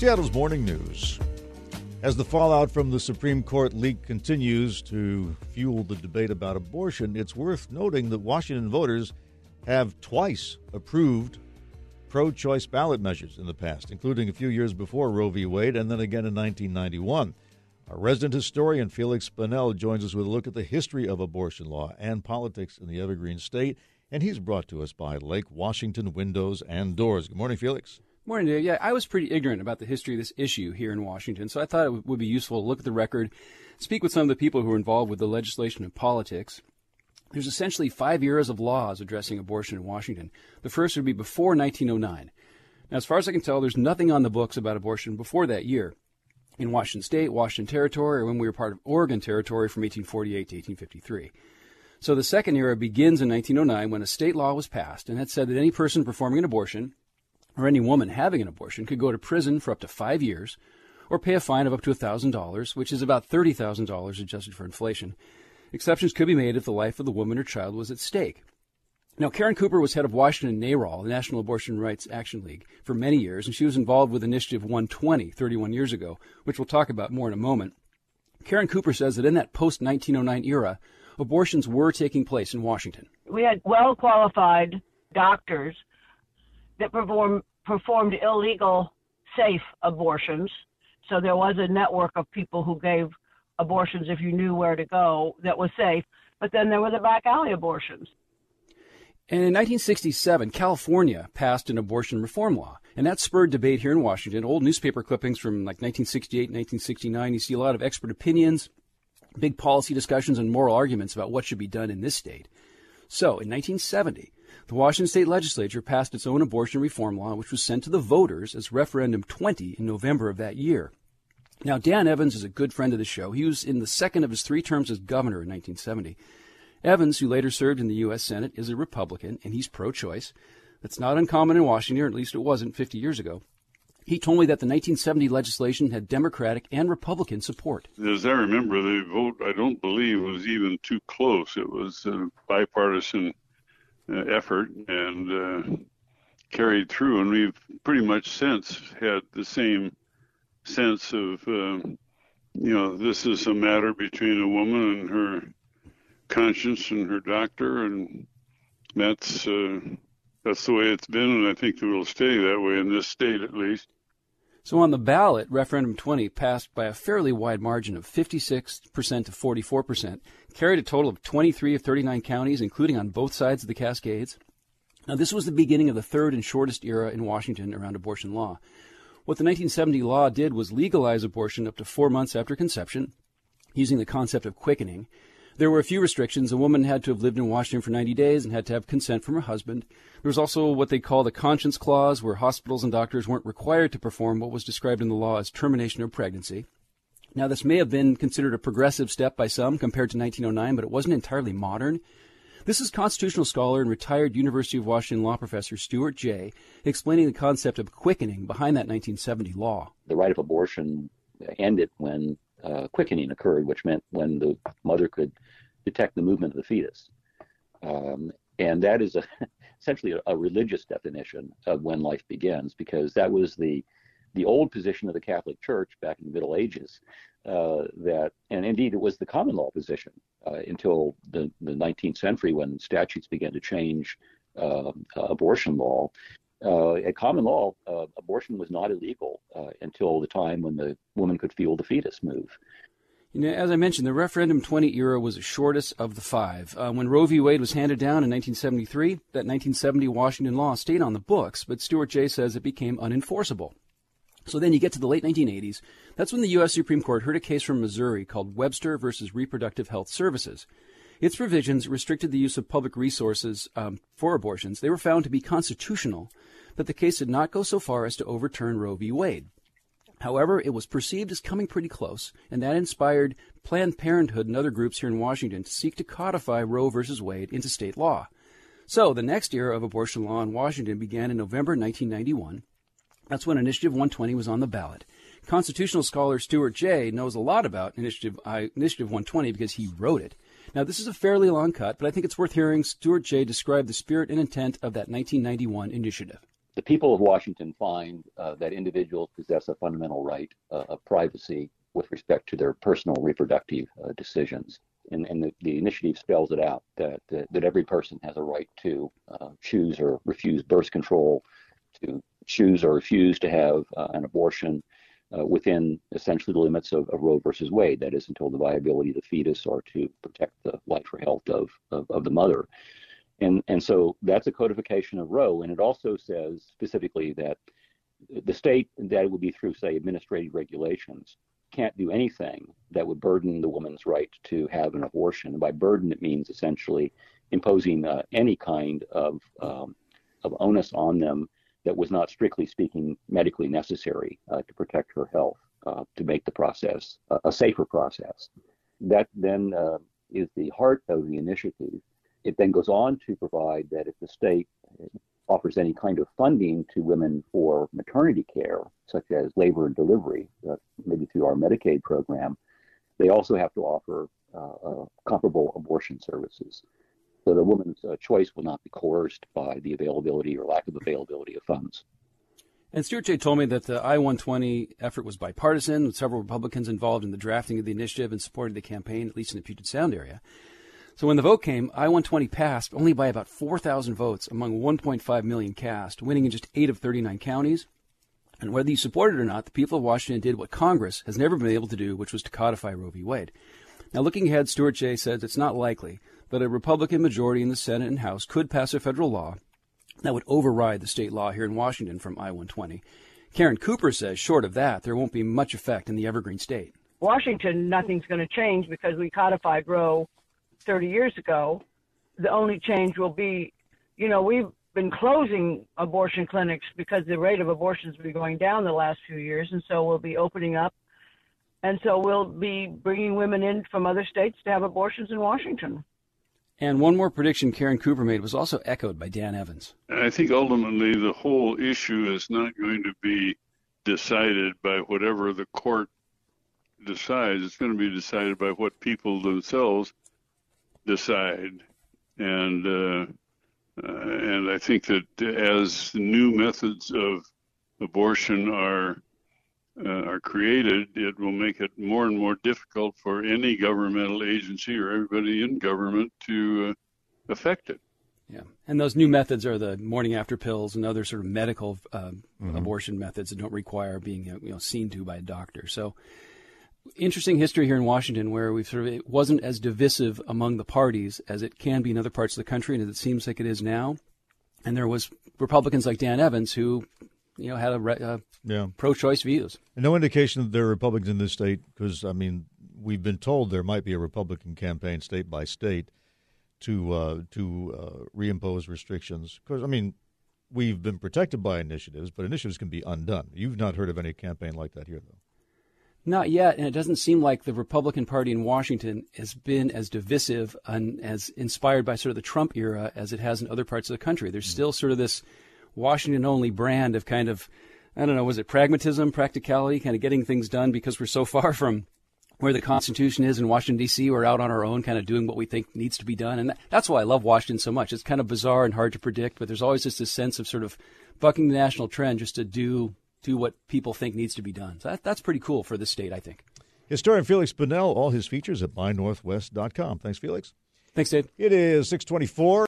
Seattle's Morning News. As the fallout from the Supreme Court leak continues to fuel the debate about abortion, it's worth noting that Washington voters have twice approved pro choice ballot measures in the past, including a few years before Roe v. Wade and then again in 1991. Our resident historian Felix Banel joins us with a look at the history of abortion law and politics in the Evergreen State, and he's brought to us by Lake Washington Windows and Doors. Good morning, Felix. Morning, Dave. Yeah, I was pretty ignorant about the history of this issue here in Washington, so I thought it would be useful to look at the record, speak with some of the people who are involved with the legislation and politics. There's essentially five eras of laws addressing abortion in Washington. The first would be before 1909. Now, as far as I can tell, there's nothing on the books about abortion before that year in Washington State, Washington Territory, or when we were part of Oregon Territory from 1848 to 1853. So the second era begins in 1909 when a state law was passed and had said that any person performing an abortion or any woman having an abortion could go to prison for up to five years or pay a fine of up to $1,000, which is about $30,000 adjusted for inflation. Exceptions could be made if the life of the woman or child was at stake. Now, Karen Cooper was head of Washington NARAL, the National Abortion Rights Action League, for many years, and she was involved with Initiative 120 31 years ago, which we'll talk about more in a moment. Karen Cooper says that in that post 1909 era, abortions were taking place in Washington. We had well qualified doctors that perform, performed illegal, safe abortions. So there was a network of people who gave abortions if you knew where to go that was safe. But then there were the back alley abortions. And in 1967, California passed an abortion reform law, and that spurred debate here in Washington. Old newspaper clippings from like 1968, 1969, you see a lot of expert opinions, big policy discussions, and moral arguments about what should be done in this state. So, in 1970, the Washington State Legislature passed its own abortion reform law, which was sent to the voters as Referendum 20 in November of that year. Now, Dan Evans is a good friend of the show. He was in the second of his three terms as governor in 1970. Evans, who later served in the U.S. Senate, is a Republican, and he's pro choice. That's not uncommon in Washington, or at least it wasn't 50 years ago. He told me that the 1970 legislation had Democratic and Republican support. As I remember, the vote, I don't believe, was even too close. It was a bipartisan uh, effort and uh, carried through, and we've pretty much since had the same sense of, um, you know, this is a matter between a woman and her conscience and her doctor, and that's uh, that's the way it's been, and I think it will stay that way in this state at least. So on the ballot, referendum 20 passed by a fairly wide margin of 56% to 44%, carried a total of 23 of 39 counties, including on both sides of the Cascades. Now, this was the beginning of the third and shortest era in Washington around abortion law. What the 1970 law did was legalize abortion up to four months after conception, using the concept of quickening. There were a few restrictions. A woman had to have lived in Washington for 90 days and had to have consent from her husband. There was also what they call the conscience clause, where hospitals and doctors weren't required to perform what was described in the law as termination of pregnancy. Now, this may have been considered a progressive step by some compared to 1909, but it wasn't entirely modern. This is constitutional scholar and retired University of Washington law professor Stuart Jay explaining the concept of quickening behind that 1970 law. The right of abortion ended when uh, quickening occurred, which meant when the mother could detect the movement of the fetus. Um, and that is a, essentially a, a, religious definition of when life begins, because that was the the old position of the Catholic Church back in the Middle Ages. Uh, that, and indeed, it was the common law position uh, until the, the 19th century when statutes began to change uh, abortion law. Uh, at common law, uh, abortion was not illegal uh, until the time when the woman could feel the fetus move. You know, as I mentioned, the referendum 20 era was the shortest of the five. Uh, when Roe v. Wade was handed down in 1973, that 1970 Washington law stayed on the books, but Stuart Jay says it became unenforceable. So then you get to the late 1980s. That's when the U.S. Supreme Court heard a case from Missouri called Webster versus Reproductive Health Services. Its provisions restricted the use of public resources um, for abortions. They were found to be constitutional, but the case did not go so far as to overturn Roe v. Wade. However, it was perceived as coming pretty close, and that inspired Planned Parenthood and other groups here in Washington to seek to codify Roe v. Wade into state law. So, the next era of abortion law in Washington began in November 1991. That's when Initiative 120 was on the ballot. Constitutional scholar Stuart Jay knows a lot about Initiative, uh, Initiative 120 because he wrote it. Now, this is a fairly long cut, but I think it's worth hearing Stuart Jay describe the spirit and intent of that 1991 initiative the people of Washington find uh, that individuals possess a fundamental right uh, of privacy with respect to their personal reproductive uh, decisions. And, and the, the, initiative spells it out that, that, that every person has a right to uh, choose or refuse birth control, to choose or refuse to have uh, an abortion uh, within essentially the limits of, of, Roe versus Wade. That is, until the viability of the fetus or to protect the life or health of, of, of the mother. And, and so that's a codification of Roe. And it also says specifically that the state, that would be through, say, administrative regulations, can't do anything that would burden the woman's right to have an abortion. And by burden, it means essentially imposing uh, any kind of, um, of onus on them that was not strictly speaking medically necessary uh, to protect her health, uh, to make the process a safer process. That then uh, is the heart of the initiative. It then goes on to provide that if the state offers any kind of funding to women for maternity care, such as labor and delivery, uh, maybe through our Medicaid program, they also have to offer uh, comparable abortion services. So the woman's uh, choice will not be coerced by the availability or lack of availability of funds. And Stuart Jay told me that the I 120 effort was bipartisan, with several Republicans involved in the drafting of the initiative and supported the campaign, at least in the Puget Sound area. So when the vote came, I 120 passed only by about 4,000 votes among 1.5 million cast, winning in just 8 of 39 counties. And whether you support it or not, the people of Washington did what Congress has never been able to do, which was to codify Roe v. Wade. Now, looking ahead, Stuart Jay says it's not likely that a Republican majority in the Senate and House could pass a federal law that would override the state law here in Washington from I 120. Karen Cooper says, short of that, there won't be much effect in the evergreen state. Washington, nothing's going to change because we codified Roe 30 years ago. The only change will be, you know, we've been closing abortion clinics because the rate of abortions has been going down the last few years, and so we'll be opening up. And so we'll be bringing women in from other states to have abortions in Washington. And one more prediction Karen Cooper made was also echoed by Dan Evans. I think ultimately the whole issue is not going to be decided by whatever the court decides. It's going to be decided by what people themselves decide. And uh, uh, and I think that as new methods of abortion are uh, are created, it will make it more and more difficult for any governmental agency or everybody in government to uh, affect it. Yeah, and those new methods are the morning after pills and other sort of medical uh, mm-hmm. abortion methods that don't require being uh, you know seen to by a doctor. So, interesting history here in Washington where we sort of it wasn't as divisive among the parties as it can be in other parts of the country, and as it seems like it is now. And there was Republicans like Dan Evans who you know had a uh, yeah. pro-choice views. And no indication that there are Republicans in this state because I mean we've been told there might be a Republican campaign state by state to uh, to uh, reimpose restrictions because I mean we've been protected by initiatives, but initiatives can be undone. You've not heard of any campaign like that here, though. Not yet, and it doesn't seem like the Republican Party in Washington has been as divisive and as inspired by sort of the Trump era as it has in other parts of the country. There's mm-hmm. still sort of this Washington only brand of kind of, I don't know, was it pragmatism, practicality, kind of getting things done because we're so far from where the Constitution is in Washington, D.C. We're out on our own, kind of doing what we think needs to be done. And that's why I love Washington so much. It's kind of bizarre and hard to predict, but there's always just this sense of sort of bucking the national trend just to do, do what people think needs to be done. So that, that's pretty cool for the state, I think. Historian Felix Banel, all his features at mynorthwest.com. Thanks, Felix. Thanks, Dave. It is 624.